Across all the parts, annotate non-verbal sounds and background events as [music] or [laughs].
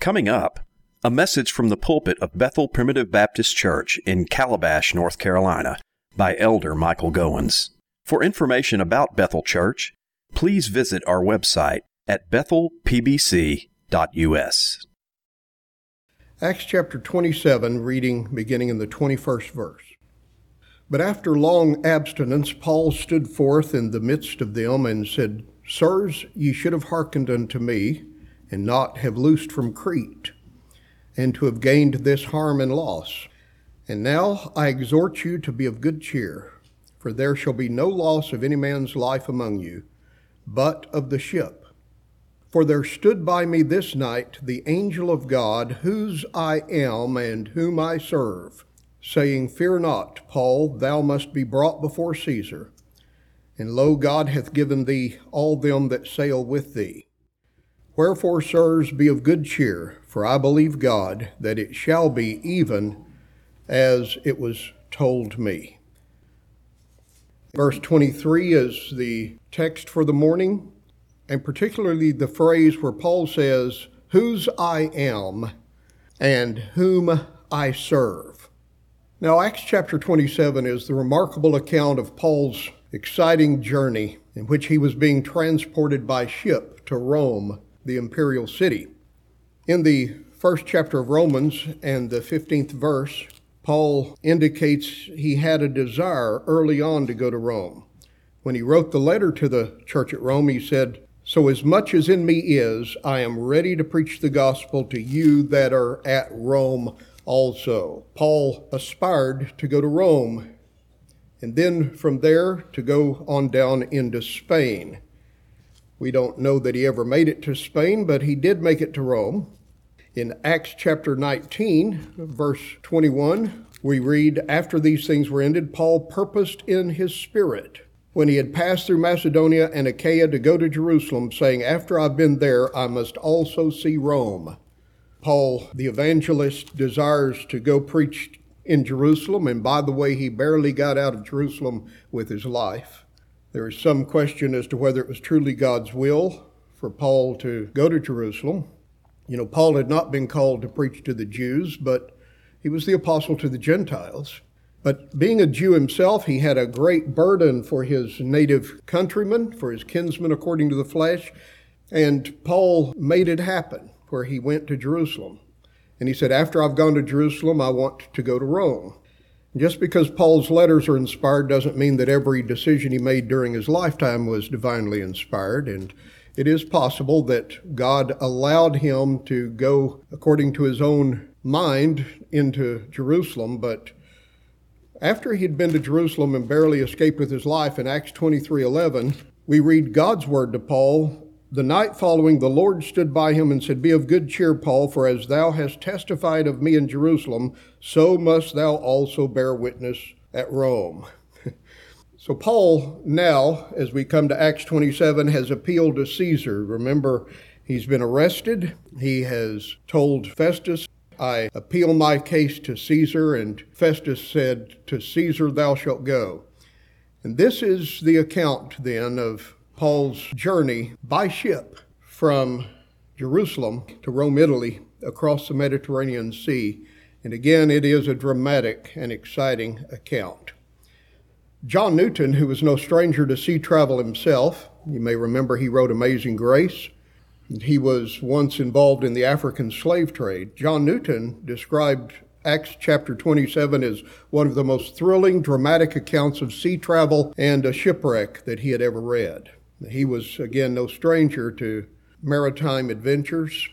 Coming up, a message from the pulpit of Bethel Primitive Baptist Church in Calabash, North Carolina, by Elder Michael Gowens. For information about Bethel Church, please visit our website at bethelpbc.us. Acts chapter 27, reading beginning in the 21st verse. But after long abstinence, Paul stood forth in the midst of them and said, Sirs, ye should have hearkened unto me, and not have loosed from Crete, and to have gained this harm and loss. And now I exhort you to be of good cheer, for there shall be no loss of any man's life among you, but of the ship. For there stood by me this night the angel of God, whose I am and whom I serve, saying, Fear not, Paul, thou must be brought before Caesar. And lo, God hath given thee all them that sail with thee. Wherefore, sirs, be of good cheer, for I believe God that it shall be even as it was told me. Verse 23 is the text for the morning, and particularly the phrase where Paul says, Whose I am and whom I serve. Now, Acts chapter 27 is the remarkable account of Paul's exciting journey in which he was being transported by ship to Rome the imperial city. In the first chapter of Romans and the 15th verse, Paul indicates he had a desire early on to go to Rome. When he wrote the letter to the church at Rome, he said, So as much as in me is, I am ready to preach the gospel to you that are at Rome also. Paul aspired to go to Rome and then from there to go on down into Spain. We don't know that he ever made it to Spain, but he did make it to Rome. In Acts chapter 19, verse 21, we read, After these things were ended, Paul purposed in his spirit, when he had passed through Macedonia and Achaia, to go to Jerusalem, saying, After I've been there, I must also see Rome. Paul, the evangelist, desires to go preach in Jerusalem, and by the way, he barely got out of Jerusalem with his life. There is some question as to whether it was truly God's will for Paul to go to Jerusalem. You know, Paul had not been called to preach to the Jews, but he was the apostle to the Gentiles. But being a Jew himself, he had a great burden for his native countrymen, for his kinsmen according to the flesh. And Paul made it happen where he went to Jerusalem. And he said, After I've gone to Jerusalem, I want to go to Rome. Just because Paul's letters are inspired doesn't mean that every decision he made during his lifetime was divinely inspired. And it is possible that God allowed him to go according to his own mind into Jerusalem. But after he'd been to Jerusalem and barely escaped with his life in Acts 23:11, we read God's word to Paul the night following, the Lord stood by him and said, Be of good cheer, Paul, for as thou hast testified of me in Jerusalem, so must thou also bear witness at Rome. [laughs] so, Paul, now, as we come to Acts 27, has appealed to Caesar. Remember, he's been arrested. He has told Festus, I appeal my case to Caesar, and Festus said, To Caesar thou shalt go. And this is the account then of Paul's journey by ship from Jerusalem to Rome, Italy, across the Mediterranean Sea. And again, it is a dramatic and exciting account. John Newton, who was no stranger to sea travel himself, you may remember he wrote Amazing Grace. He was once involved in the African slave trade. John Newton described Acts chapter 27 as one of the most thrilling, dramatic accounts of sea travel and a shipwreck that he had ever read. He was, again, no stranger to maritime adventures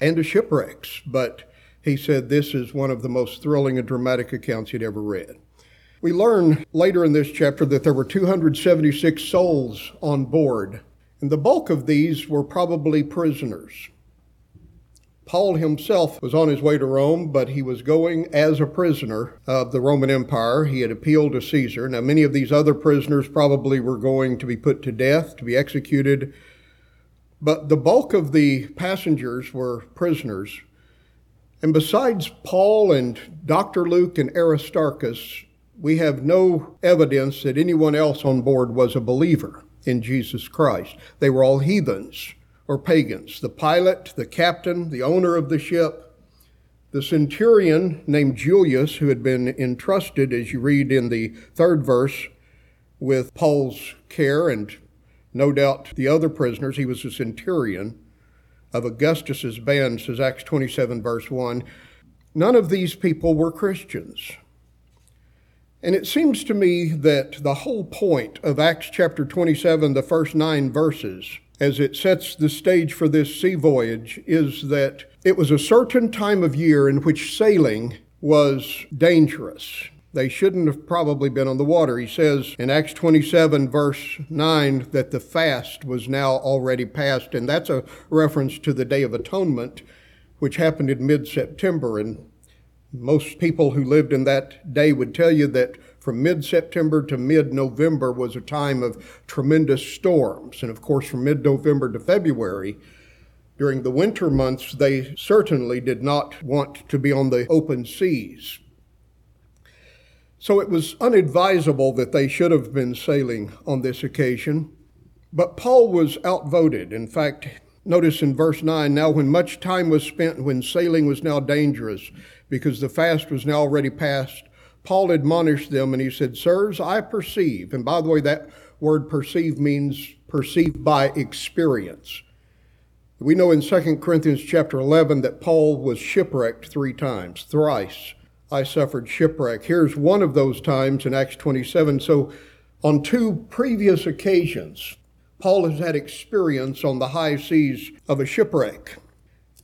and to shipwrecks, but he said this is one of the most thrilling and dramatic accounts he'd ever read. We learn later in this chapter that there were 276 souls on board, and the bulk of these were probably prisoners. Paul himself was on his way to Rome, but he was going as a prisoner of the Roman Empire. He had appealed to Caesar. Now, many of these other prisoners probably were going to be put to death, to be executed, but the bulk of the passengers were prisoners. And besides Paul and Dr. Luke and Aristarchus, we have no evidence that anyone else on board was a believer in Jesus Christ. They were all heathens or pagans the pilot, the captain, the owner of the ship, the centurion named Julius, who had been entrusted, as you read in the third verse, with Paul's care and no doubt the other prisoners. He was a centurion of Augustus's band, says Acts 27, verse 1. None of these people were Christians. And it seems to me that the whole point of Acts chapter 27, the first nine verses, as it sets the stage for this sea voyage, is that it was a certain time of year in which sailing was dangerous. They shouldn't have probably been on the water. He says in Acts 27, verse 9, that the fast was now already past, and that's a reference to the Day of Atonement, which happened in mid September. And most people who lived in that day would tell you that from mid September to mid November was a time of tremendous storms. And of course, from mid November to February, during the winter months, they certainly did not want to be on the open seas. So it was unadvisable that they should have been sailing on this occasion. But Paul was outvoted. In fact, notice in verse 9 now, when much time was spent, when sailing was now dangerous, because the fast was now already past, Paul admonished them and he said, Sirs, I perceive. And by the way, that word perceive means perceive by experience. We know in 2 Corinthians chapter 11 that Paul was shipwrecked three times, thrice. I suffered shipwreck. Here's one of those times in Acts 27. So, on two previous occasions, Paul has had experience on the high seas of a shipwreck.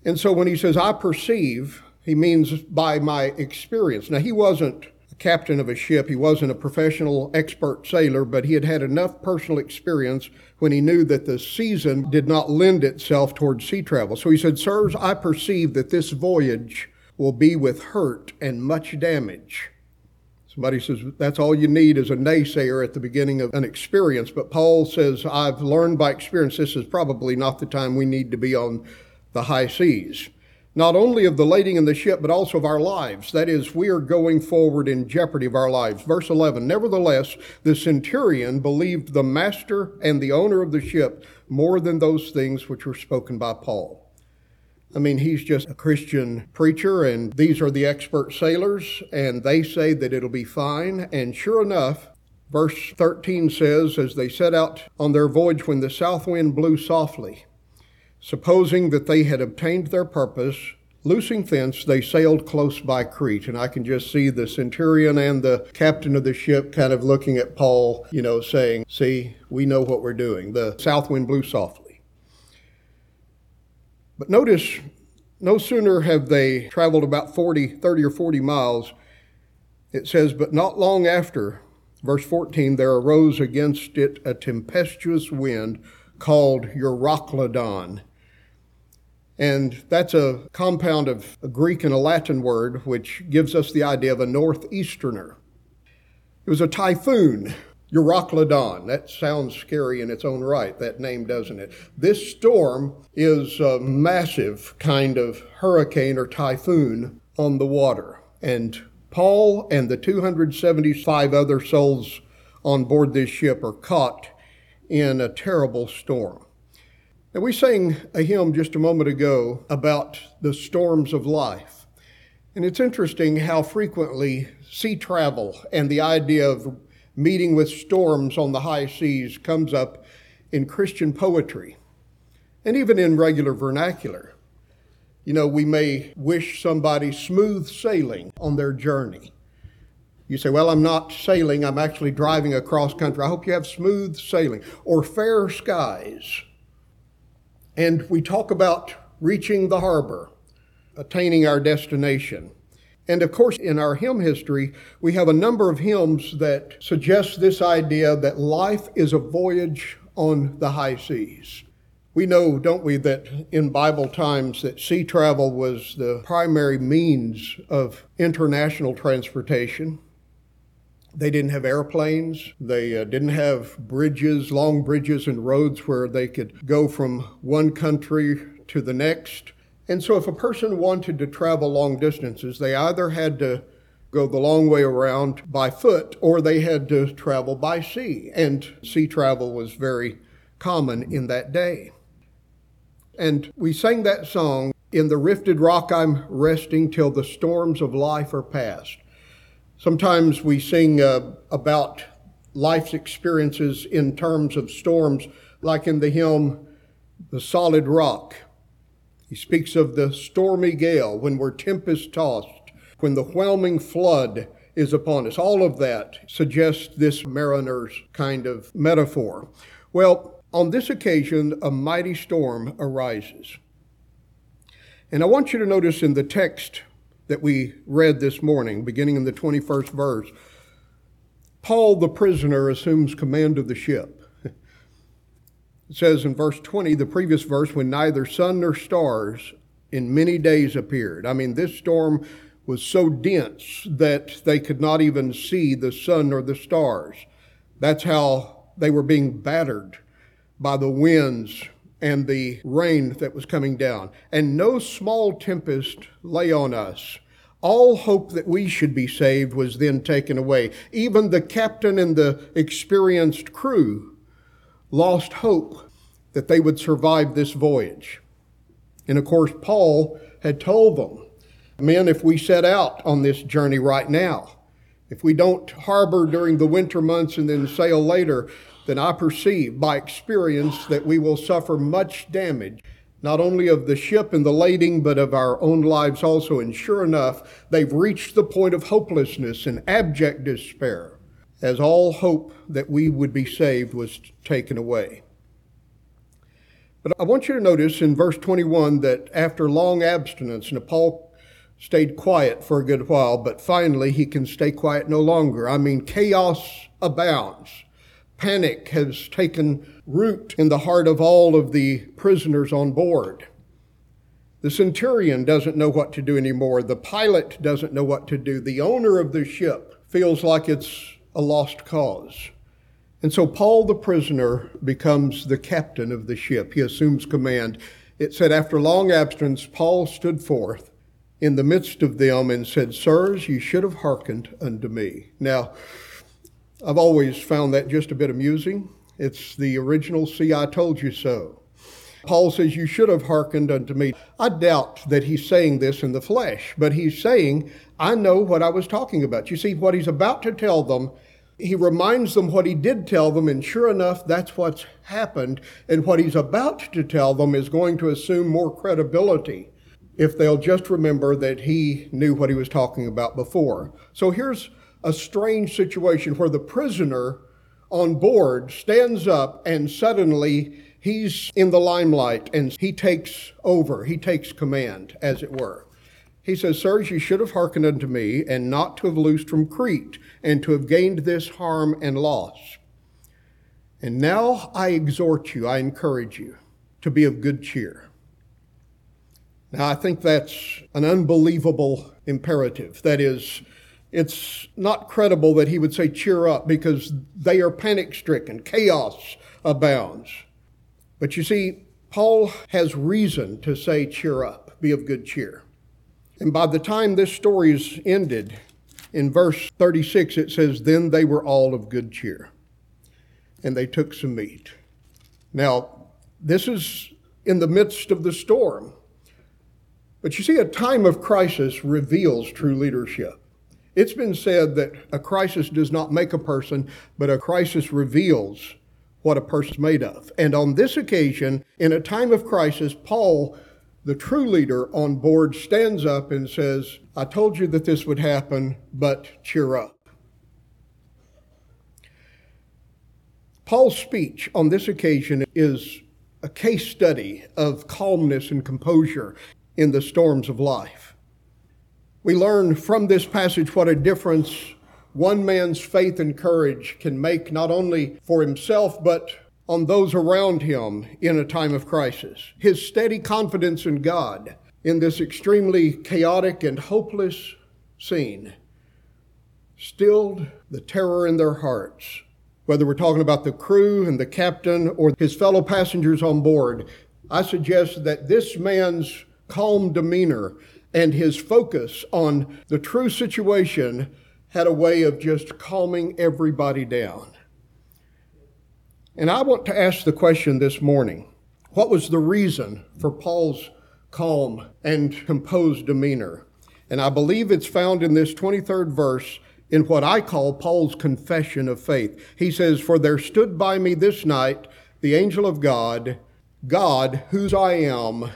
And so when he says, I perceive, he means by my experience. Now, he wasn't captain of a ship, he wasn't a professional expert sailor, but he had had enough personal experience when he knew that the season did not lend itself towards sea travel. So he said, Sirs, I perceive that this voyage will be with hurt and much damage. Somebody says that's all you need is a naysayer at the beginning of an experience. But Paul says, I've learned by experience this is probably not the time we need to be on the high seas. Not only of the lading in the ship, but also of our lives. That is, we are going forward in jeopardy of our lives. Verse 11 Nevertheless, the centurion believed the master and the owner of the ship more than those things which were spoken by Paul. I mean, he's just a Christian preacher, and these are the expert sailors, and they say that it'll be fine. And sure enough, verse 13 says, As they set out on their voyage when the south wind blew softly, supposing that they had obtained their purpose, loosing thence, they sailed close by Crete. And I can just see the centurion and the captain of the ship kind of looking at Paul, you know, saying, See, we know what we're doing. The south wind blew softly. But notice, no sooner have they traveled about 40, 30 or 40 miles, it says, But not long after, verse 14, there arose against it a tempestuous wind called Euroclydon. And that's a compound of a Greek and a Latin word, which gives us the idea of a northeasterner. It was a typhoon Euroclydon. That sounds scary in its own right, that name, doesn't it? This storm is a massive kind of hurricane or typhoon on the water. And Paul and the 275 other souls on board this ship are caught in a terrible storm. Now, we sang a hymn just a moment ago about the storms of life. And it's interesting how frequently sea travel and the idea of meeting with storms on the high seas comes up in Christian poetry and even in regular vernacular. You know, we may wish somebody smooth sailing on their journey. You say, Well, I'm not sailing, I'm actually driving across country. I hope you have smooth sailing or fair skies. And we talk about reaching the harbor, attaining our destination. And of course, in our hymn history, we have a number of hymns that suggest this idea that life is a voyage on the high seas. We know, don't we, that in Bible times that sea travel was the primary means of international transportation. They didn't have airplanes. They uh, didn't have bridges, long bridges and roads where they could go from one country to the next. And so, if a person wanted to travel long distances, they either had to go the long way around by foot or they had to travel by sea. And sea travel was very common in that day. And we sang that song, In the Rifted Rock I'm Resting Till the Storms of Life Are Past. Sometimes we sing uh, about life's experiences in terms of storms, like in the hymn, The Solid Rock. He speaks of the stormy gale when we're tempest tossed, when the whelming flood is upon us. All of that suggests this mariner's kind of metaphor. Well, on this occasion, a mighty storm arises. And I want you to notice in the text that we read this morning, beginning in the 21st verse, Paul the prisoner assumes command of the ship. It says in verse 20, the previous verse, when neither sun nor stars in many days appeared. I mean, this storm was so dense that they could not even see the sun or the stars. That's how they were being battered by the winds and the rain that was coming down. And no small tempest lay on us. All hope that we should be saved was then taken away. Even the captain and the experienced crew lost hope that they would survive this voyage. And of course, Paul had told them Men, if we set out on this journey right now, if we don't harbor during the winter months and then sail later, then I perceive by experience that we will suffer much damage, not only of the ship and the lading, but of our own lives also. And sure enough, they've reached the point of hopelessness and abject despair, as all hope that we would be saved was taken away. But I want you to notice in verse 21 that after long abstinence, Paul stayed quiet for a good while, but finally he can stay quiet no longer. I mean, chaos abounds. Panic has taken root in the heart of all of the prisoners on board. The centurion doesn't know what to do anymore. The pilot doesn't know what to do. The owner of the ship feels like it's a lost cause. And so Paul the prisoner becomes the captain of the ship. He assumes command. It said, after long abstinence, Paul stood forth in the midst of them and said, Sirs, you should have hearkened unto me. Now, I've always found that just a bit amusing. It's the original See, I told you so. Paul says, You should have hearkened unto me. I doubt that he's saying this in the flesh, but he's saying, I know what I was talking about. You see, what he's about to tell them, he reminds them what he did tell them, and sure enough, that's what's happened. And what he's about to tell them is going to assume more credibility if they'll just remember that he knew what he was talking about before. So here's a strange situation where the prisoner on board stands up and suddenly he's in the limelight and he takes over, he takes command, as it were. He says, Sirs, you should have hearkened unto me, and not to have loosed from Crete, and to have gained this harm and loss. And now I exhort you, I encourage you, to be of good cheer. Now, I think that's an unbelievable imperative. That is, it's not credible that he would say, cheer up, because they are panic stricken. Chaos abounds. But you see, Paul has reason to say, cheer up, be of good cheer. And by the time this story is ended, in verse 36, it says, Then they were all of good cheer, and they took some meat. Now, this is in the midst of the storm. But you see, a time of crisis reveals true leadership. It's been said that a crisis does not make a person, but a crisis reveals what a person's made of. And on this occasion, in a time of crisis, Paul, the true leader on board, stands up and says, I told you that this would happen, but cheer up. Paul's speech on this occasion is a case study of calmness and composure in the storms of life. We learn from this passage what a difference one man's faith and courage can make not only for himself, but on those around him in a time of crisis. His steady confidence in God in this extremely chaotic and hopeless scene stilled the terror in their hearts. Whether we're talking about the crew and the captain or his fellow passengers on board, I suggest that this man's calm demeanor and his focus on the true situation had a way of just calming everybody down. And I want to ask the question this morning What was the reason for Paul's calm and composed demeanor? And I believe it's found in this 23rd verse in what I call Paul's confession of faith. He says, For there stood by me this night the angel of God, God, whose I am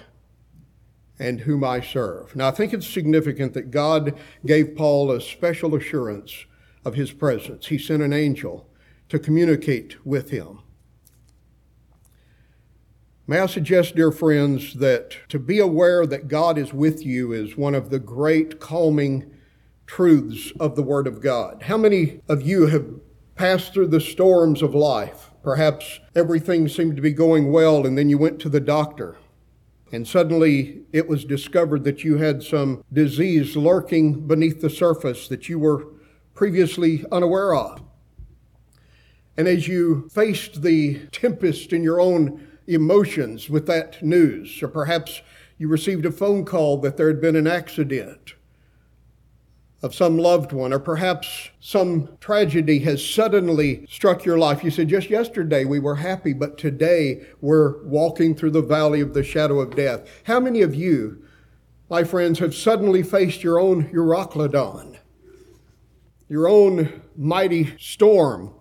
and whom I serve. Now, I think it's significant that God gave Paul a special assurance of his presence. He sent an angel to communicate with him. May I suggest, dear friends, that to be aware that God is with you is one of the great calming truths of the Word of God. How many of you have passed through the storms of life? Perhaps everything seemed to be going well, and then you went to the doctor, and suddenly it was discovered that you had some disease lurking beneath the surface that you were previously unaware of. And as you faced the tempest in your own emotions with that news, or perhaps you received a phone call that there had been an accident of some loved one, or perhaps some tragedy has suddenly struck your life. You said, Just yesterday we were happy, but today we're walking through the valley of the shadow of death. How many of you, my friends, have suddenly faced your own Euroclydon, your own mighty storm?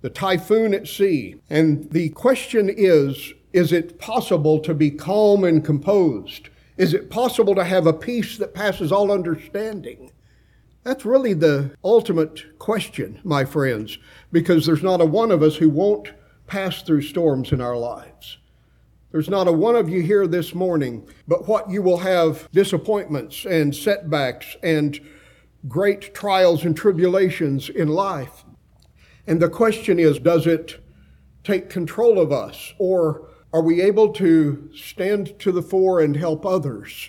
the typhoon at sea. And the question is is it possible to be calm and composed? Is it possible to have a peace that passes all understanding? That's really the ultimate question, my friends, because there's not a one of us who won't pass through storms in our lives. There's not a one of you here this morning, but what you will have disappointments and setbacks and great trials and tribulations in life. And the question is does it take control of us, or are we able to stand to the fore and help others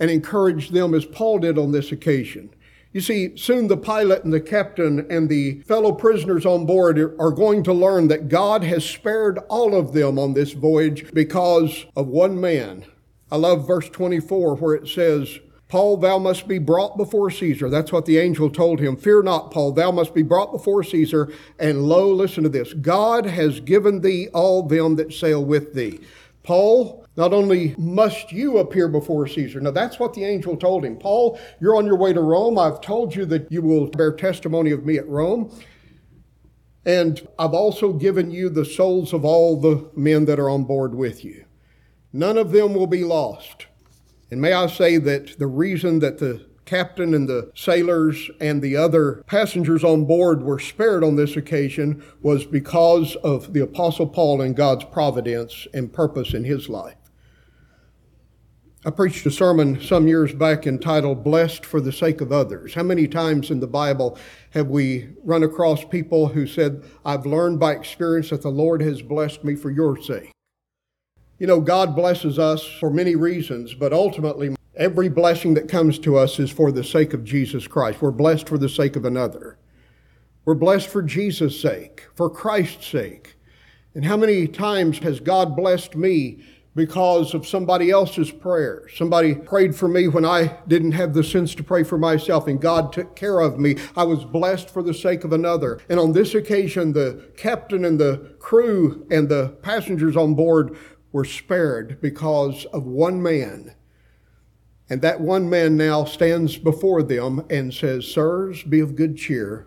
and encourage them as Paul did on this occasion? You see, soon the pilot and the captain and the fellow prisoners on board are going to learn that God has spared all of them on this voyage because of one man. I love verse 24 where it says, Paul, thou must be brought before Caesar. That's what the angel told him. Fear not, Paul, thou must be brought before Caesar. And lo, listen to this God has given thee all them that sail with thee. Paul, not only must you appear before Caesar, now that's what the angel told him. Paul, you're on your way to Rome. I've told you that you will bear testimony of me at Rome. And I've also given you the souls of all the men that are on board with you. None of them will be lost. And may I say that the reason that the captain and the sailors and the other passengers on board were spared on this occasion was because of the Apostle Paul and God's providence and purpose in his life. I preached a sermon some years back entitled Blessed for the Sake of Others. How many times in the Bible have we run across people who said, I've learned by experience that the Lord has blessed me for your sake? You know, God blesses us for many reasons, but ultimately, every blessing that comes to us is for the sake of Jesus Christ. We're blessed for the sake of another. We're blessed for Jesus' sake, for Christ's sake. And how many times has God blessed me because of somebody else's prayer? Somebody prayed for me when I didn't have the sense to pray for myself, and God took care of me. I was blessed for the sake of another. And on this occasion, the captain and the crew and the passengers on board were spared because of one man. And that one man now stands before them and says, Sirs, be of good cheer,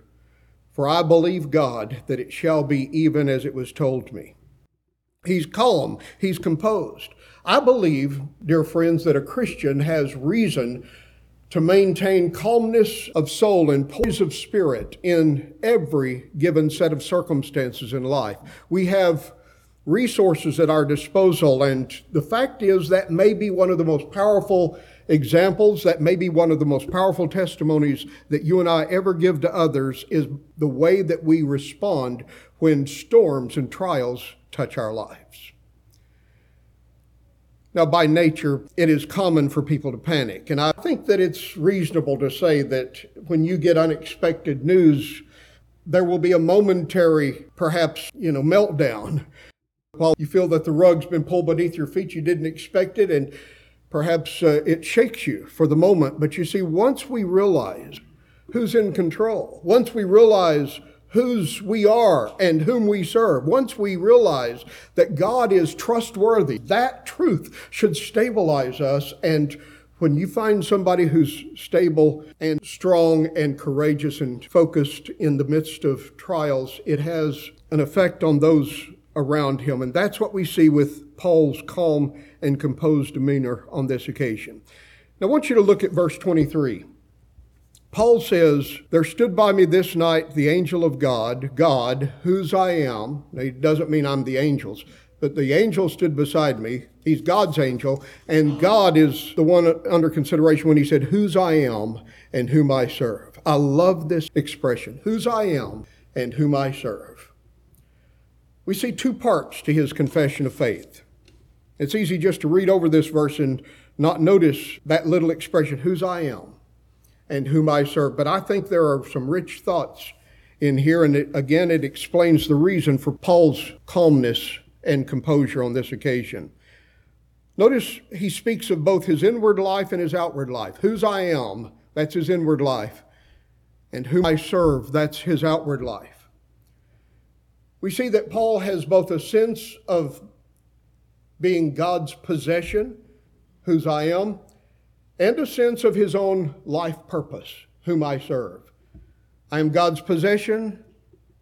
for I believe God that it shall be even as it was told me. He's calm, he's composed. I believe, dear friends, that a Christian has reason to maintain calmness of soul and poise of spirit in every given set of circumstances in life. We have resources at our disposal. And the fact is, that may be one of the most powerful examples, that may be one of the most powerful testimonies that you and I ever give to others, is the way that we respond when storms and trials touch our lives. Now, by nature, it is common for people to panic. And I think that it's reasonable to say that when you get unexpected news, there will be a momentary, perhaps, you know, meltdown while you feel that the rug's been pulled beneath your feet, you didn't expect it, and perhaps uh, it shakes you for the moment. But you see, once we realize who's in control, once we realize whose we are and whom we serve, once we realize that God is trustworthy, that truth should stabilize us. And when you find somebody who's stable and strong and courageous and focused in the midst of trials, it has an effect on those around him. And that's what we see with Paul's calm and composed demeanor on this occasion. Now, I want you to look at verse 23. Paul says, There stood by me this night the angel of God, God, whose I am. Now, it doesn't mean I'm the angels, but the angel stood beside me. He's God's angel, and God is the one under consideration when he said, Whose I am and whom I serve. I love this expression, whose I am and whom I serve. We see two parts to his confession of faith. It's easy just to read over this verse and not notice that little expression, whose I am and whom I serve. But I think there are some rich thoughts in here, and it, again, it explains the reason for Paul's calmness and composure on this occasion. Notice he speaks of both his inward life and his outward life. Whose I am, that's his inward life, and whom I serve, that's his outward life. We see that Paul has both a sense of being God's possession, whose I am, and a sense of his own life purpose, whom I serve. I am God's possession,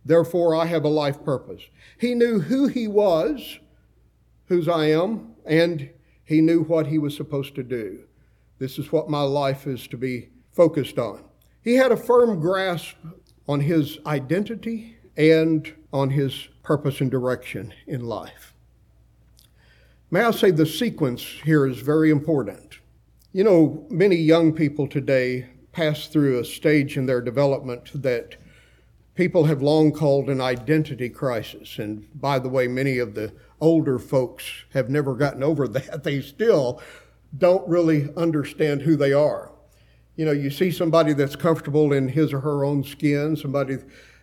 therefore I have a life purpose. He knew who he was, whose I am, and he knew what he was supposed to do. This is what my life is to be focused on. He had a firm grasp on his identity and on his purpose and direction in life. May I say the sequence here is very important. You know, many young people today pass through a stage in their development that people have long called an identity crisis. And by the way, many of the older folks have never gotten over [laughs] that. They still don't really understand who they are. You know, you see somebody that's comfortable in his or her own skin, somebody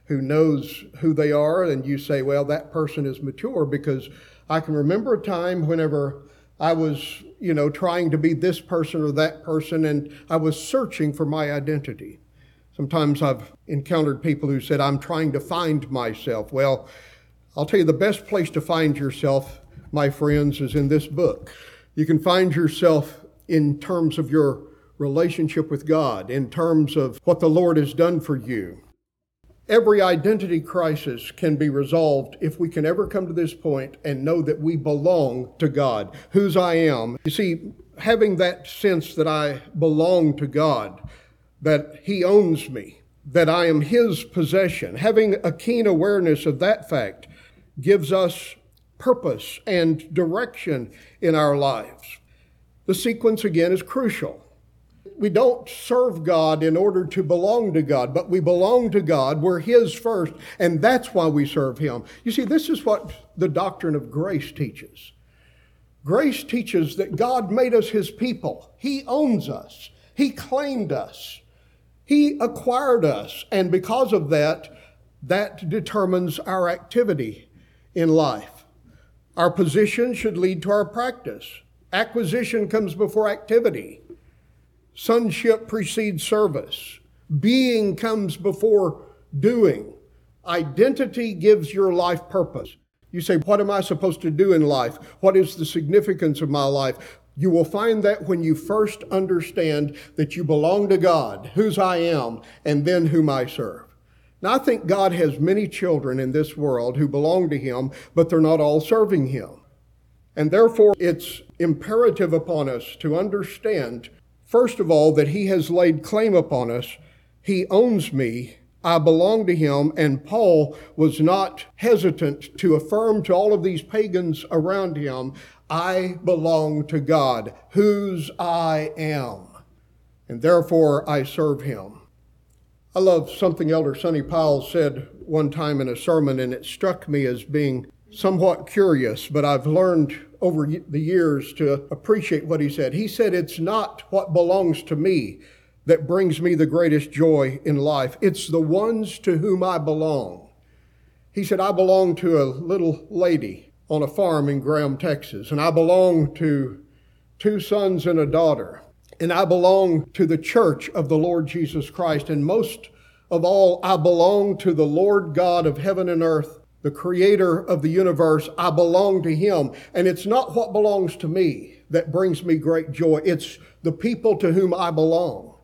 who knows who they are, and you say, well, that person is mature because I can remember a time whenever I was, you know, trying to be this person or that person, and I was searching for my identity. Sometimes I've encountered people who said, I'm trying to find myself. Well, I'll tell you the best place to find yourself, my friends, is in this book. You can find yourself in terms of your relationship with God, in terms of what the Lord has done for you. Every identity crisis can be resolved if we can ever come to this point and know that we belong to God, whose I am. You see, having that sense that I belong to God, that He owns me, that I am His possession, having a keen awareness of that fact gives us purpose and direction in our lives. The sequence again is crucial we don't serve God in order to belong to God, but we belong to God. We're His first, and that's why we serve Him. You see, this is what the doctrine of grace teaches. Grace teaches that God made us His people. He owns us. He claimed us. He acquired us. And because of that, that determines our activity in life. Our position should lead to our practice. Acquisition comes before activity. Sonship precedes service. Being comes before doing. Identity gives your life purpose. You say, What am I supposed to do in life? What is the significance of my life? You will find that when you first understand that you belong to God, whose I am, and then whom I serve. Now, I think God has many children in this world who belong to Him, but they're not all serving Him. And therefore, it's imperative upon us to understand First of all, that he has laid claim upon us. He owns me. I belong to him. And Paul was not hesitant to affirm to all of these pagans around him, I belong to God, whose I am. And therefore I serve him. I love something Elder Sonny Powell said one time in a sermon, and it struck me as being somewhat curious, but I've learned over the years to appreciate what he said. He said, It's not what belongs to me that brings me the greatest joy in life, it's the ones to whom I belong. He said, I belong to a little lady on a farm in Graham, Texas, and I belong to two sons and a daughter, and I belong to the church of the Lord Jesus Christ, and most of all, I belong to the Lord God of heaven and earth, the creator of the universe. I belong to him. And it's not what belongs to me that brings me great joy. It's the people to whom I belong.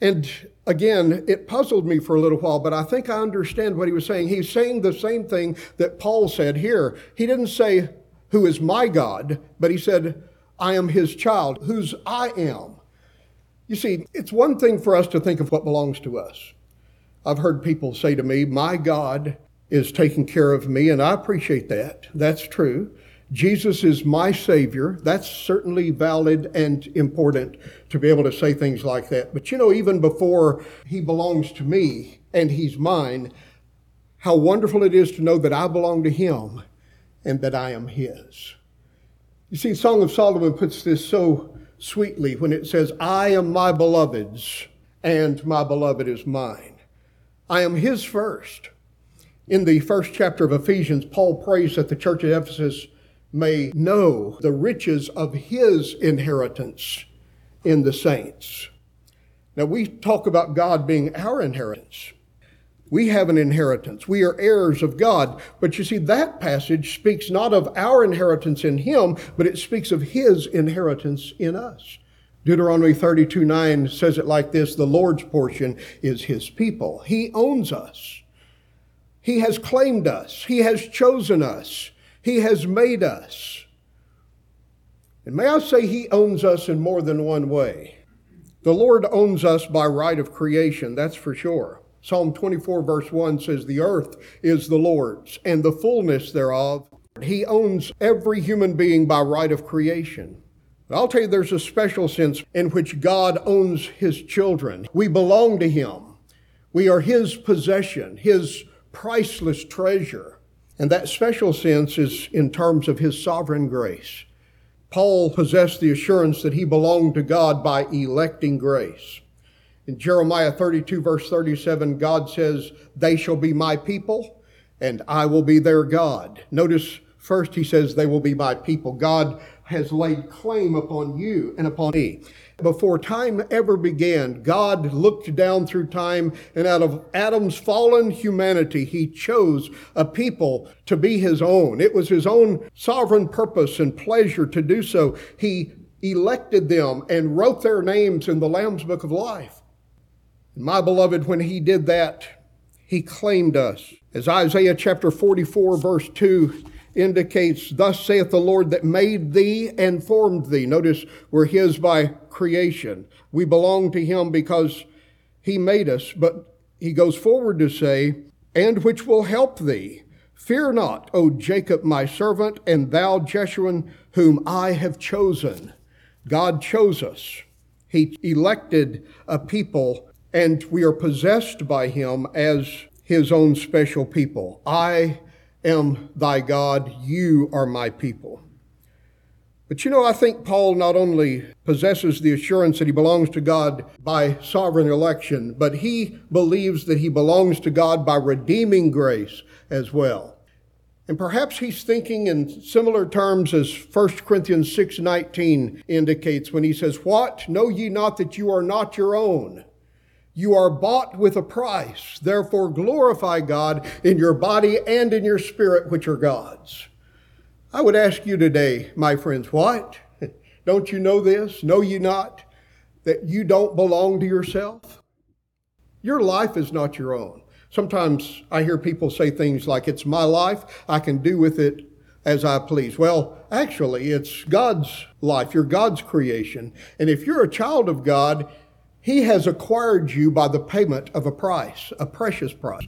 And again, it puzzled me for a little while, but I think I understand what he was saying. He's saying the same thing that Paul said here. He didn't say, Who is my God? but he said, I am his child, whose I am. You see, it's one thing for us to think of what belongs to us. I've heard people say to me, My God is taking care of me, and I appreciate that. That's true. Jesus is my Savior. That's certainly valid and important to be able to say things like that. But you know, even before He belongs to me and He's mine, how wonderful it is to know that I belong to Him and that I am His. You see, Song of Solomon puts this so sweetly when it says, I am my beloved's and my beloved is mine. I am His first. In the first chapter of Ephesians, Paul prays that the church at Ephesus may know the riches of his inheritance in the saints. Now, we talk about God being our inheritance. We have an inheritance. We are heirs of God. But you see, that passage speaks not of our inheritance in Him, but it speaks of His inheritance in us. Deuteronomy 32 9 says it like this The Lord's portion is His people. He owns us. He has claimed us. He has chosen us. He has made us. And may I say, He owns us in more than one way. The Lord owns us by right of creation, that's for sure. Psalm 24, verse 1 says, The earth is the Lord's, and the fullness thereof. He owns every human being by right of creation. But I'll tell you, there's a special sense in which God owns His children. We belong to Him, we are His possession, His priceless treasure. And that special sense is in terms of his sovereign grace. Paul possessed the assurance that he belonged to God by electing grace. In Jeremiah 32, verse 37, God says, They shall be my people, and I will be their God. Notice first he says, They will be my people. God has laid claim upon you and upon me. Before time ever began, God looked down through time, and out of Adam's fallen humanity, he chose a people to be his own. It was his own sovereign purpose and pleasure to do so. He elected them and wrote their names in the Lamb's Book of Life. My beloved, when he did that, he claimed us. As Isaiah chapter 44, verse 2 indicates, Thus saith the Lord that made thee and formed thee. Notice we're his by creation. We belong to him because he made us. But he goes forward to say, And which will help thee. Fear not, O Jacob, my servant, and thou, Jeshurun, whom I have chosen. God chose us. He elected a people, and we are possessed by him as his own special people. I am thy God, you are my people. But you know, I think Paul not only possesses the assurance that he belongs to God by sovereign election, but he believes that he belongs to God by redeeming grace as well. And perhaps he's thinking in similar terms as 1 Corinthians 6:19 indicates when he says, "What know ye not that you are not your own?" You are bought with a price. Therefore, glorify God in your body and in your spirit, which are God's. I would ask you today, my friends, what? [laughs] Don't you know this? Know you not that you don't belong to yourself? Your life is not your own. Sometimes I hear people say things like, It's my life, I can do with it as I please. Well, actually, it's God's life. You're God's creation. And if you're a child of God, he has acquired you by the payment of a price, a precious price.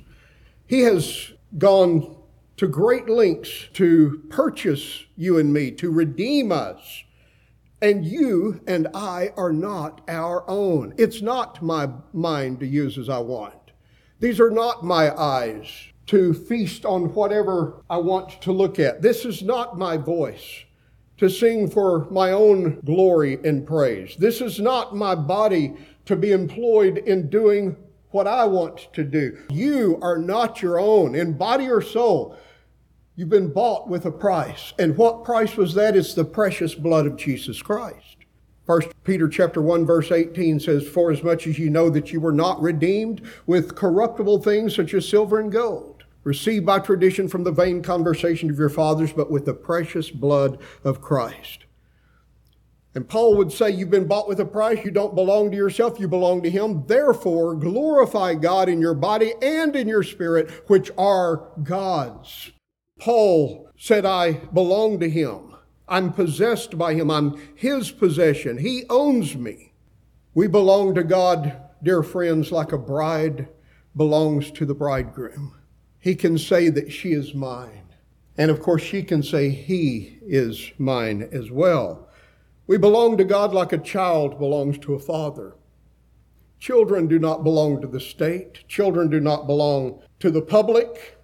He has gone to great lengths to purchase you and me, to redeem us. And you and I are not our own. It's not my mind to use as I want. These are not my eyes to feast on whatever I want to look at. This is not my voice to sing for my own glory and praise. This is not my body to be employed in doing what I want to do. You are not your own in body or soul. You've been bought with a price. And what price was that? It's the precious blood of Jesus Christ. First Peter chapter 1 verse 18 says, For as much as you know that you were not redeemed with corruptible things such as silver and gold, received by tradition from the vain conversation of your fathers, but with the precious blood of Christ. And Paul would say, You've been bought with a price. You don't belong to yourself, you belong to Him. Therefore, glorify God in your body and in your spirit, which are God's. Paul said, I belong to Him. I'm possessed by Him. I'm His possession. He owns me. We belong to God, dear friends, like a bride belongs to the bridegroom. He can say that she is mine. And of course, she can say he is mine as well. We belong to God like a child belongs to a father. Children do not belong to the state. Children do not belong to the public.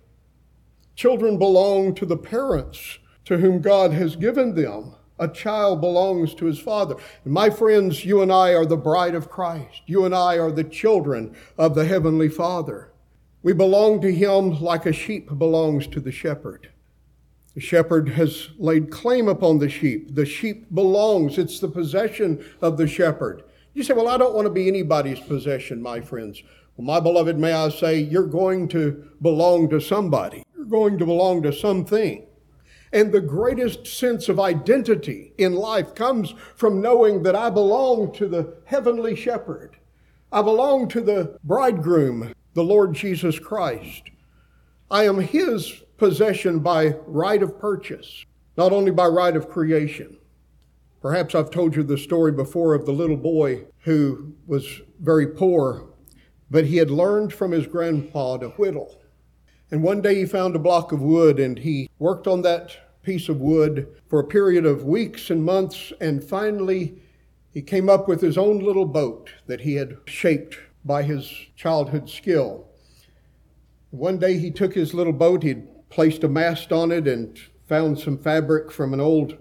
Children belong to the parents to whom God has given them. A child belongs to his father. And my friends, you and I are the bride of Christ. You and I are the children of the Heavenly Father. We belong to him like a sheep belongs to the shepherd. The shepherd has laid claim upon the sheep. The sheep belongs, it's the possession of the shepherd. You say, Well, I don't want to be anybody's possession, my friends. Well, my beloved, may I say, you're going to belong to somebody. You're going to belong to something. And the greatest sense of identity in life comes from knowing that I belong to the heavenly shepherd. I belong to the bridegroom, the Lord Jesus Christ. I am his possession by right of purchase, not only by right of creation. Perhaps I've told you the story before of the little boy who was very poor, but he had learned from his grandpa to whittle. And one day he found a block of wood and he worked on that piece of wood for a period of weeks and months, and finally he came up with his own little boat that he had shaped by his childhood skill. One day he took his little boat, he'd placed a mast on it and found some fabric from an old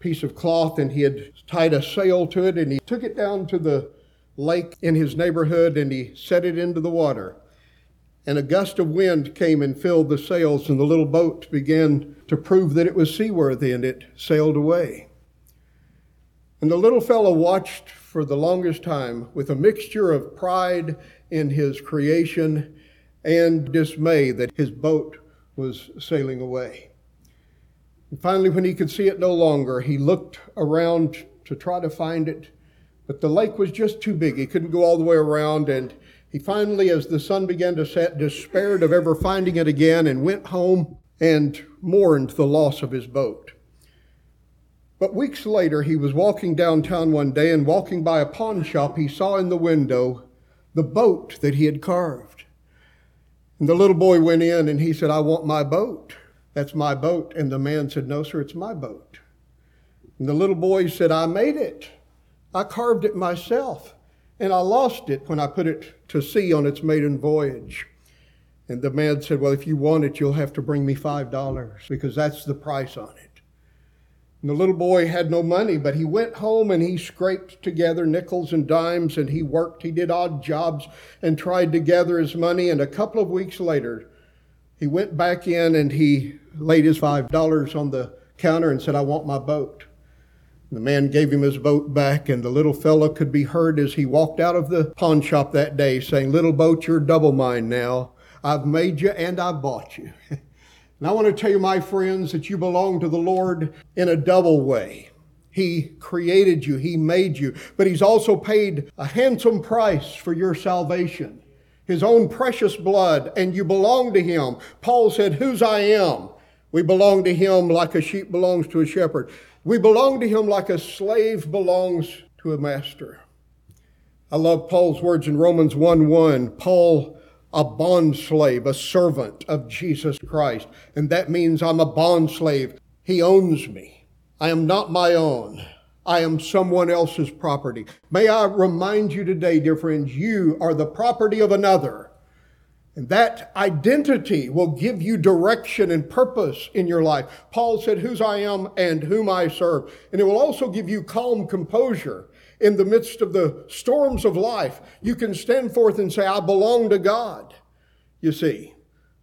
piece of cloth, and he had tied a sail to it, and he took it down to the lake in his neighborhood and he set it into the water and a gust of wind came and filled the sails, and the little boat began to prove that it was seaworthy, and it sailed away. And the little fellow watched for the longest time with a mixture of pride in his creation and dismay that his boat was sailing away. And finally, when he could see it no longer, he looked around to try to find it, but the lake was just too big. He couldn't go all the way around, and he finally, as the sun began to set, despaired of ever finding it again and went home and mourned the loss of his boat. But weeks later, he was walking downtown one day and walking by a pawn shop, he saw in the window the boat that he had carved. And the little boy went in and he said, I want my boat. That's my boat. And the man said, No, sir, it's my boat. And the little boy said, I made it. I carved it myself and I lost it when I put it to sea on its maiden voyage. And the man said, Well, if you want it, you'll have to bring me $5 because that's the price on it. And the little boy had no money, but he went home and he scraped together nickels and dimes and he worked. He did odd jobs and tried to gather his money. And a couple of weeks later, he went back in and he laid his $5 on the counter and said, I want my boat. The man gave him his boat back, and the little fellow could be heard as he walked out of the pawn shop that day saying, Little boat, you're double mine now. I've made you and I bought you. [laughs] and I want to tell you, my friends, that you belong to the Lord in a double way. He created you, He made you, but He's also paid a handsome price for your salvation. His own precious blood, and you belong to Him. Paul said, Whose I am. We belong to Him like a sheep belongs to a shepherd. We belong to him like a slave belongs to a master. I love Paul's words in Romans 1 1. Paul, a bond slave, a servant of Jesus Christ. And that means I'm a bond slave. He owns me. I am not my own. I am someone else's property. May I remind you today, dear friends, you are the property of another. And that identity will give you direction and purpose in your life. Paul said, Whose I am and whom I serve. And it will also give you calm composure in the midst of the storms of life. You can stand forth and say, I belong to God. You see,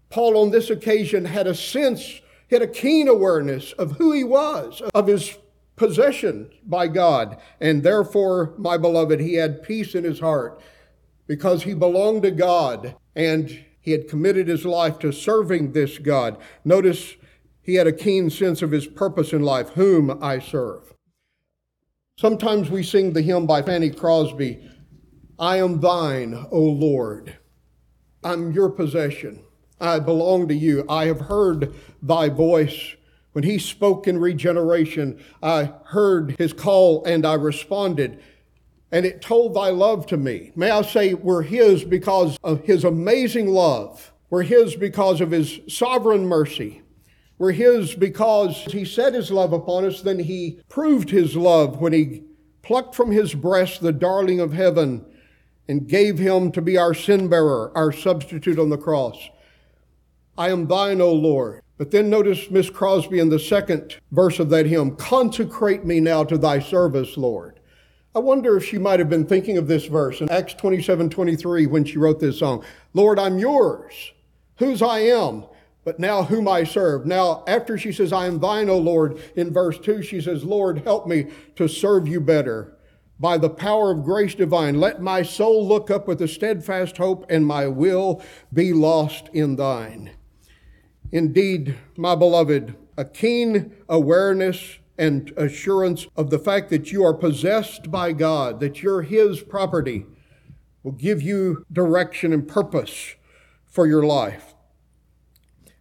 Paul on this occasion had a sense, had a keen awareness of who he was, of his possession by God. And therefore, my beloved, he had peace in his heart because he belonged to God and he had committed his life to serving this God. Notice he had a keen sense of his purpose in life, whom I serve. Sometimes we sing the hymn by Fanny Crosby, I am thine, O Lord. I'm your possession. I belong to you. I have heard thy voice. When he spoke in regeneration, I heard his call and I responded, and it told thy love to me. May I say, we're his because of his amazing love. We're his because of his sovereign mercy. We're his because he set his love upon us, then he proved his love when he plucked from his breast the darling of heaven and gave him to be our sin bearer, our substitute on the cross. I am thine, O Lord. But then notice Miss Crosby in the second verse of that hymn consecrate me now to thy service, Lord. I wonder if she might have been thinking of this verse in Acts 27 23 when she wrote this song. Lord, I'm yours, whose I am, but now whom I serve. Now, after she says, I am thine, O Lord, in verse 2, she says, Lord, help me to serve you better. By the power of grace divine, let my soul look up with a steadfast hope, and my will be lost in thine. Indeed, my beloved, a keen awareness and assurance of the fact that you are possessed by God, that you're His property, will give you direction and purpose for your life.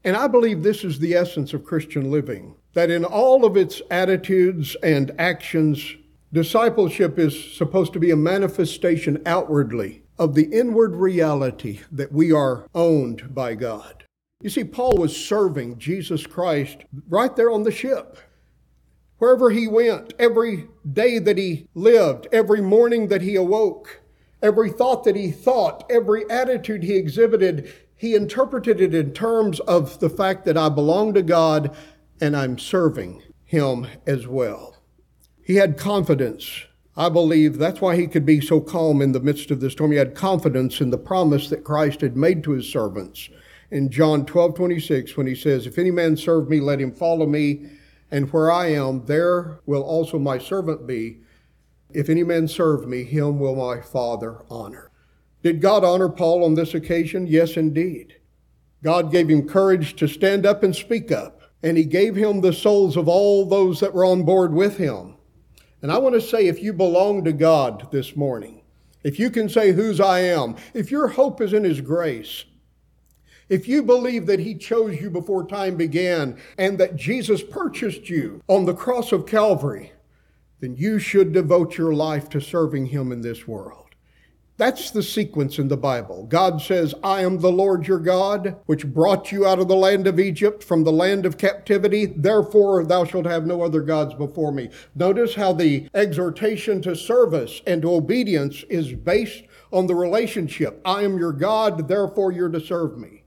And I believe this is the essence of Christian living that in all of its attitudes and actions, discipleship is supposed to be a manifestation outwardly of the inward reality that we are owned by God. You see, Paul was serving Jesus Christ right there on the ship. Wherever he went, every day that he lived, every morning that he awoke, every thought that he thought, every attitude he exhibited, he interpreted it in terms of the fact that I belong to God and I'm serving him as well. He had confidence. I believe that's why he could be so calm in the midst of the storm. He had confidence in the promise that Christ had made to his servants in John 12 26 when he says, If any man serve me, let him follow me, and where I am, there will also my servant be. If any man serve me, him will my Father honor. Did God honor Paul on this occasion? Yes, indeed. God gave him courage to stand up and speak up, and he gave him the souls of all those that were on board with him. And I want to say, if you belong to God this morning, if you can say, Whose I am, if your hope is in His grace, if you believe that He chose you before time began and that Jesus purchased you on the cross of Calvary, then you should devote your life to serving Him in this world. That's the sequence in the Bible. God says, I am the Lord your God, which brought you out of the land of Egypt from the land of captivity. Therefore, thou shalt have no other gods before me. Notice how the exhortation to service and to obedience is based on the relationship. I am your God, therefore you're to serve me.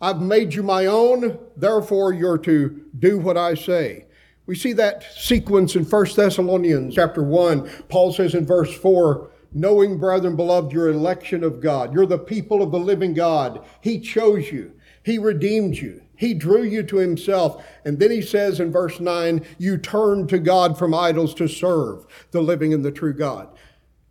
I've made you my own, therefore you're to do what I say. We see that sequence in 1 Thessalonians chapter 1. Paul says in verse 4, knowing, brethren, beloved, your election of God. You're the people of the living God. He chose you. He redeemed you. He drew you to himself. And then he says in verse 9, you turn to God from idols to serve the living and the true God.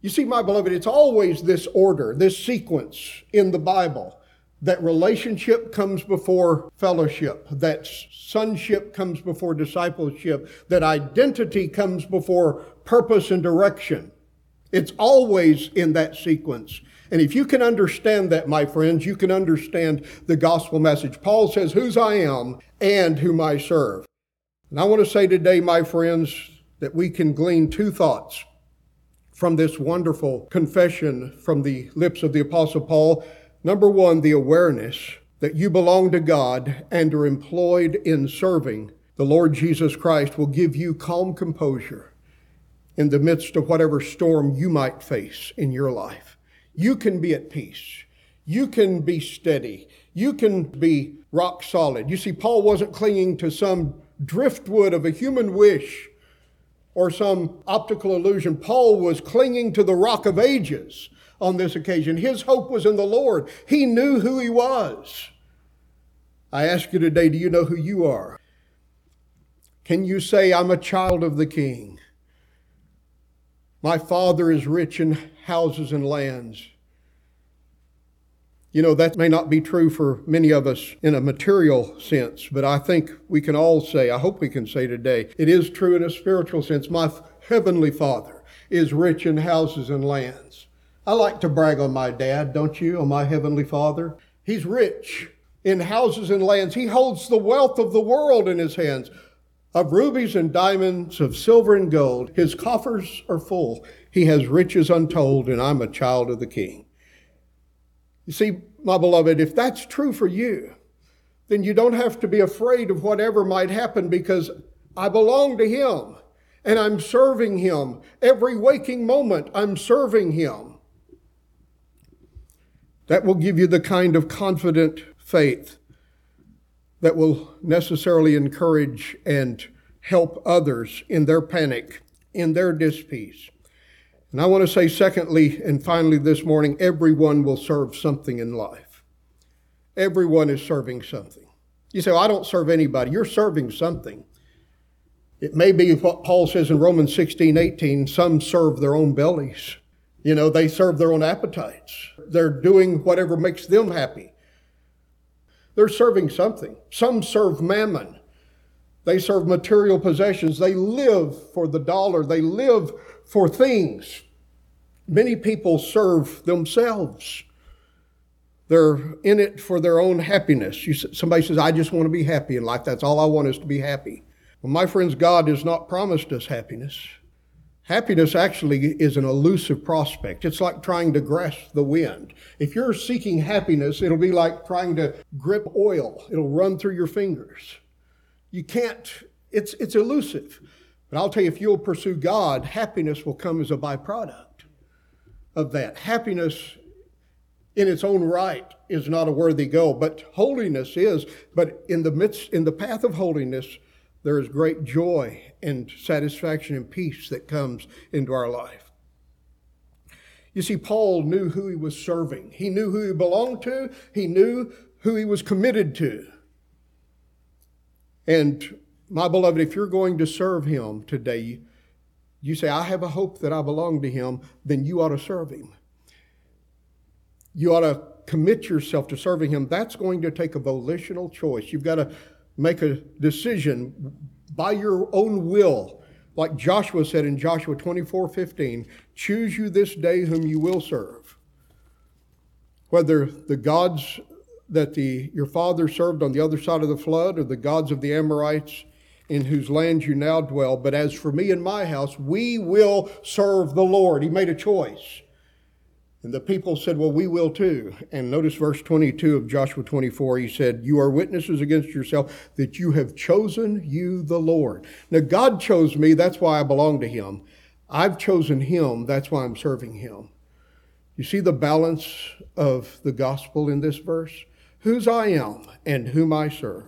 You see, my beloved, it's always this order, this sequence in the Bible that relationship comes before fellowship, that sonship comes before discipleship, that identity comes before purpose and direction. It's always in that sequence. And if you can understand that, my friends, you can understand the gospel message. Paul says, Whose I am and whom I serve. And I want to say today, my friends, that we can glean two thoughts from this wonderful confession from the lips of the Apostle Paul. Number one, the awareness that you belong to God and are employed in serving the Lord Jesus Christ will give you calm composure in the midst of whatever storm you might face in your life. You can be at peace. You can be steady. You can be rock solid. You see, Paul wasn't clinging to some driftwood of a human wish or some optical illusion. Paul was clinging to the rock of ages on this occasion. His hope was in the Lord. He knew who he was. I ask you today, do you know who you are? Can you say, I'm a child of the King? My Father is rich in houses and lands. You know, that may not be true for many of us in a material sense, but I think we can all say, I hope we can say today, it is true in a spiritual sense. My heavenly Father is rich in houses and lands. I like to brag on my dad, don't you, on my heavenly Father? He's rich in houses and lands. He holds the wealth of the world in his hands of rubies and diamonds, of silver and gold. His coffers are full. He has riches untold, and I'm a child of the King. You see, my beloved, if that's true for you, then you don't have to be afraid of whatever might happen because I belong to Him and I'm serving Him. Every waking moment, I'm serving Him. That will give you the kind of confident faith that will necessarily encourage and help others in their panic, in their dispeace. And I want to say, secondly and finally this morning, everyone will serve something in life. Everyone is serving something. You say, well, I don't serve anybody. You're serving something. It may be what Paul says in Romans 16, 18 some serve their own bellies. You know, they serve their own appetites. They're doing whatever makes them happy. They're serving something. Some serve mammon. They serve material possessions. They live for the dollar. They live for things. Many people serve themselves. They're in it for their own happiness. You, somebody says, I just want to be happy in life. That's all I want is to be happy. Well, my friends, God has not promised us happiness. Happiness actually is an elusive prospect. It's like trying to grasp the wind. If you're seeking happiness, it'll be like trying to grip oil, it'll run through your fingers. You can't, it's, it's elusive. But I'll tell you, if you'll pursue God, happiness will come as a byproduct of that. Happiness in its own right is not a worthy goal, but holiness is. But in the midst, in the path of holiness, there is great joy and satisfaction and peace that comes into our life. You see, Paul knew who he was serving. He knew who he belonged to. He knew who he was committed to. And my beloved, if you're going to serve him today, you say, I have a hope that I belong to him, then you ought to serve him. You ought to commit yourself to serving him. That's going to take a volitional choice. You've got to make a decision by your own will. Like Joshua said in Joshua 24 15, choose you this day whom you will serve. Whether the gods that the, your father served on the other side of the flood or the gods of the Amorites in whose land you now dwell. But as for me and my house, we will serve the Lord. He made a choice. And the people said, Well, we will too. And notice verse 22 of Joshua 24. He said, You are witnesses against yourself that you have chosen you the Lord. Now, God chose me. That's why I belong to Him. I've chosen Him. That's why I'm serving Him. You see the balance of the gospel in this verse? Whose I am and whom I serve.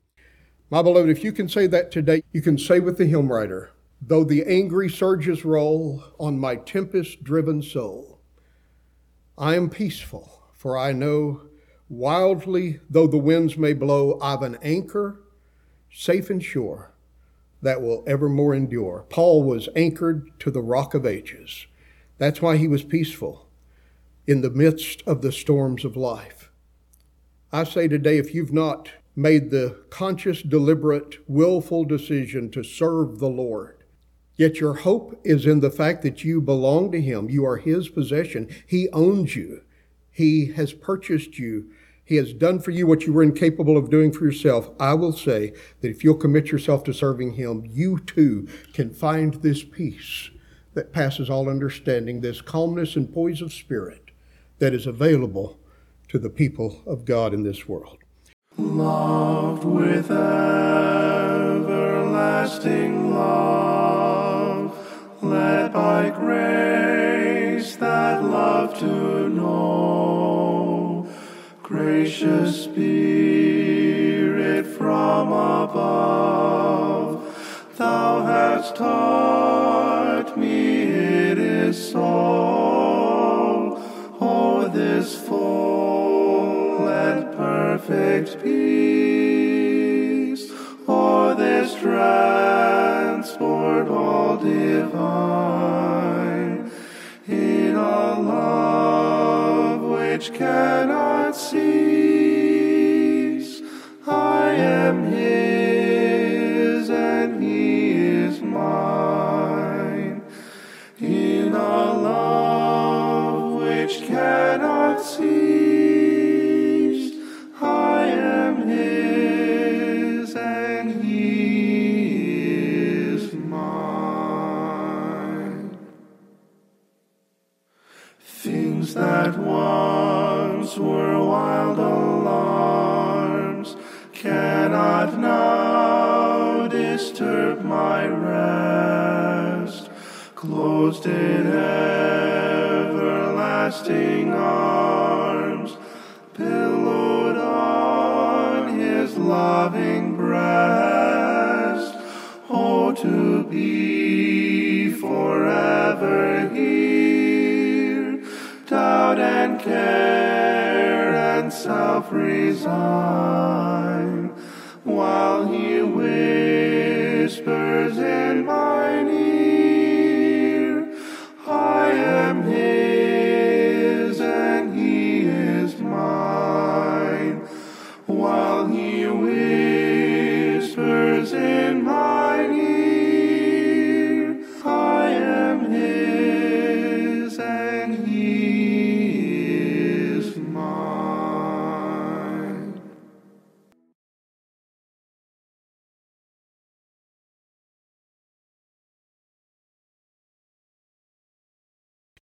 My beloved, if you can say that today, you can say with the hymn writer, Though the angry surges roll on my tempest driven soul, I am peaceful, for I know wildly though the winds may blow, I've an anchor safe and sure that will evermore endure. Paul was anchored to the rock of ages. That's why he was peaceful in the midst of the storms of life. I say today, if you've not made the conscious, deliberate, willful decision to serve the Lord. Yet your hope is in the fact that you belong to Him. You are His possession. He owns you. He has purchased you. He has done for you what you were incapable of doing for yourself. I will say that if you'll commit yourself to serving Him, you too can find this peace that passes all understanding, this calmness and poise of spirit that is available to the people of God in this world loved with everlasting love, led by grace that love to know. Gracious Spirit from above, Thou hast taught me it is so. Oh, this full and perfect peace, or this dread divine, in a love which cannot cease. I am His and He is mine, in a love which cannot cease. To be forever here, doubt and care and self resign,